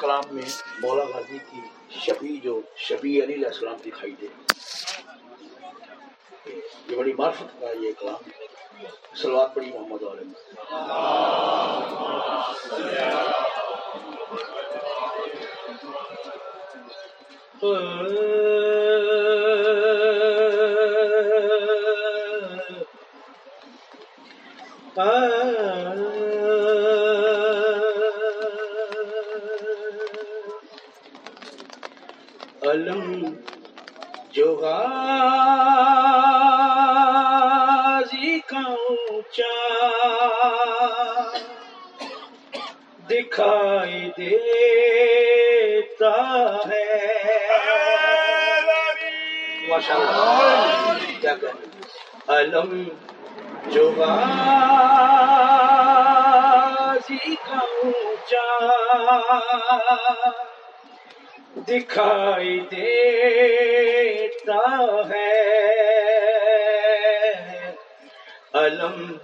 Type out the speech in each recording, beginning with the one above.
کلام میں مولا غازی کی شبی جو شبی علی علیہ السلام دکھائی دے یہ بڑی معرفت کا یہ کلام سلوات پڑی محمد عالم غازی کا اونچا دکھائی دیتا ہے۔ علم جو غازی کا اونچا دکھائی دیتا ہے۔ علم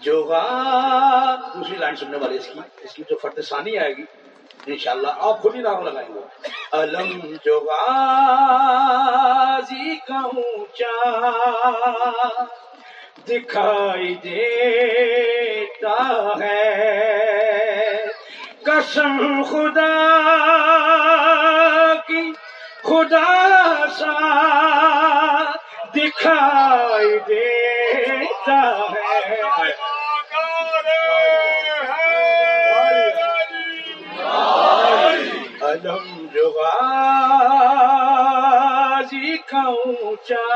جو دوسری لائن سننے والے اس کی اس کی جو ثانی آئے گی، انشاءاللہ آپ خود ہی نام لگائیں گے۔ علم جو غازی کا اونچا دکھائی دیتا ہے۔ قسم خدا خدا سا دکھائی دیتا ہے۔ علم جو غازی کا اونچا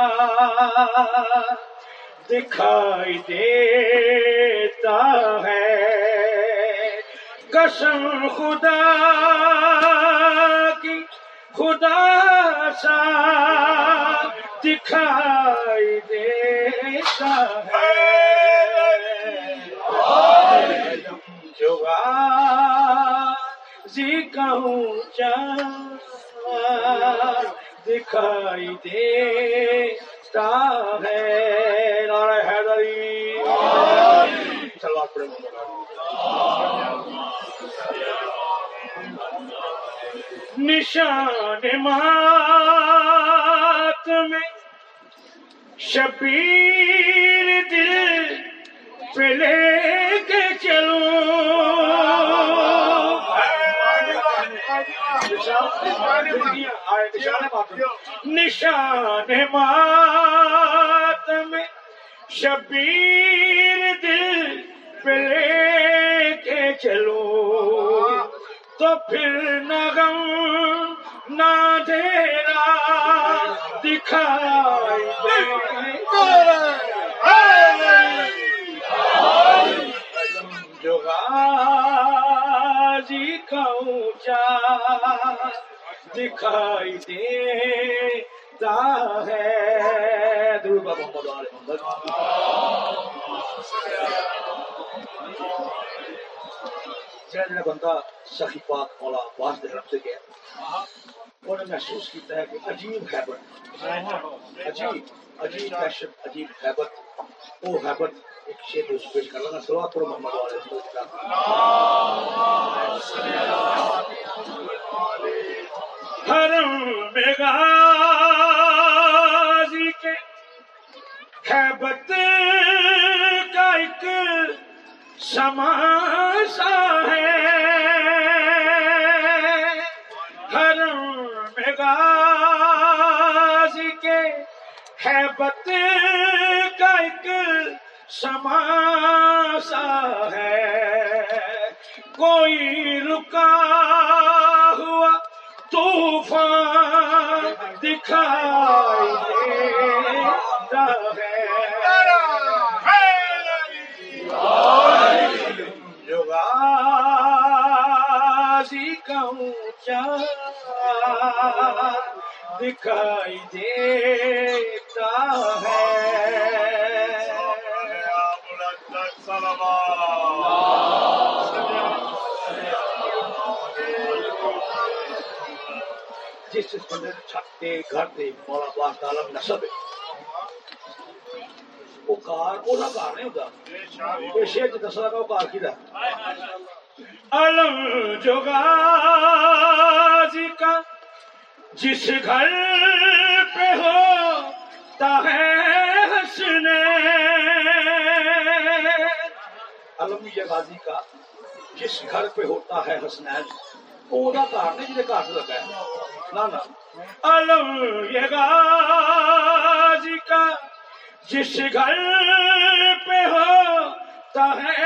دکھائی دیتا ہے۔ قسم خدا خدا سا دکھائی دیتا ہے۔ جو غازی کا اونچا دکھائی دیتا نشان مات میں شبیر دل پہ لے کے چلوں۔ نشان مات میں شبیر دل پہ لے کے چلو تو پھر نغم نہ دیرا دکھائی جو غازی کا اونچا دکھائی دیتا ہے درود بابا محمد آل محمد بندہ سخی پاک مولا عباس دے رب سے گیا انہوں نے محسوس کیتا ہے کہ عجیب خیبت عجیب عجیب دہشت عجیب خیبت وہ خیبت ایک شیر اس پیش کر لگا سلوات پڑھو محمد والے حرم بغازی سماسا ہے۔ حرم غازی کے حیبت کا ایک سماسا ہے۔ کوئی رکا ہوا طوفان دکھائی دیتا ہے۔ دکھائی دیتا ہے جس جس بندے چھت گھر دے مولا پاک تعالی نسب ہے وہ کار وہ نہ کار نہیں ہوتا یہ شیر دسا کا وہ کار کی دا علم جو جس گھر پہ ہوتا ہے ہنسنے علم غازی کا، جس گھر پہ ہوتا ہے حسنین وہ گھر نہیں جی گھر لگا ہے۔ نا علم یہ غازی کا، جس گھر پہ ہوتا ہے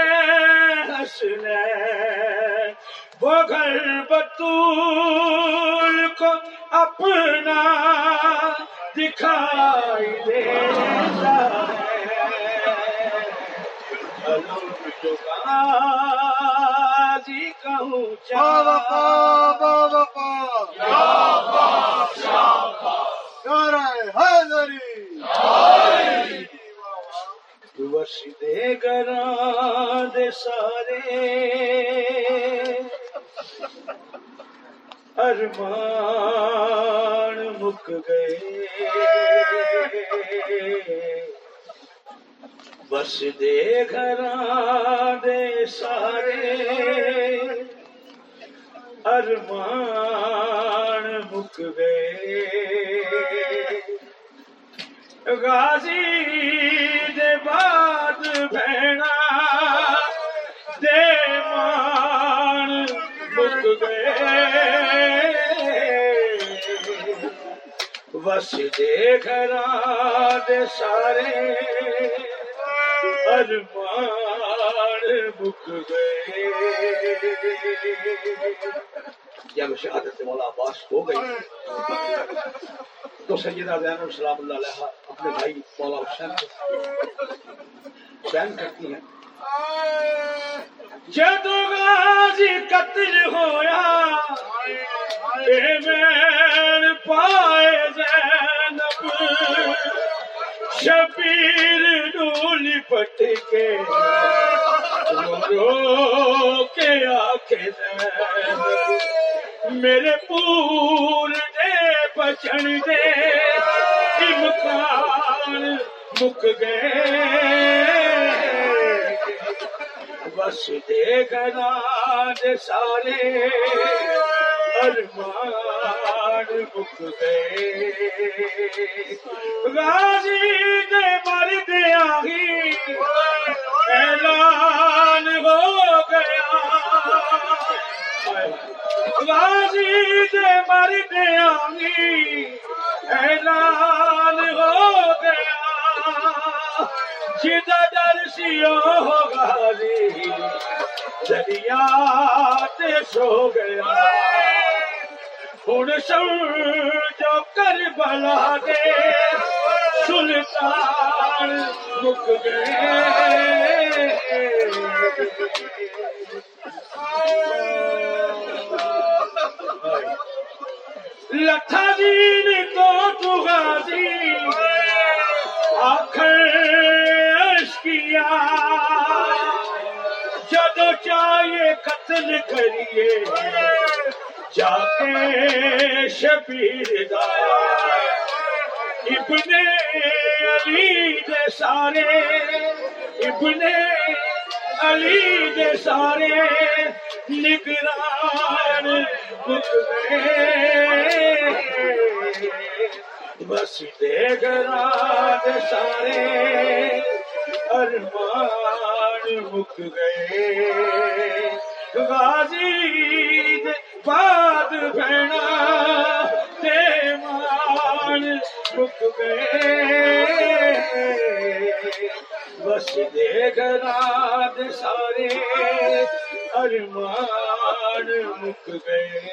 حسنین وہ گھر بطول کو اپنا دکھائی دیتا جی کہوں وش دے گران دے سارے۔ ارمان مک گئے۔ بس دے گھر دے سارے ارمان مک گئے۔ غازی دے بعد بہنا بس دے گھر دے سارے۔ ارمان بک گئے۔ جب شہادت مولا عباس ہو گئی۔ تو سیدہ زین السلام اللہ علیہ اپنے بھائی مولا حسین کو بیان کرتی ہیں۔ جدو غازی قتل ہویا شبیر ڈولی پٹ کے رو کے میرے پور دے بچن دے، امکان مک گئے۔ بس دے گنا دے سارے ارمان مک گئے۔ جدا در سی غازی دریا سو گیا ہوں سو جو کر بلا دے سلطان مک گئے لکھا دین تو تو غازی آخر جدو چاہیے قتل کریے جا کے شبیر دا ابن علی دے سارے، ابن علی دے سارے نگران بک گئے۔ بس دے گران سارے۔ ارمان مک گئے۔ غازی دے بعد بہنا تے مان مک گئے۔ بس دے گران سارے ارمان مک گئے۔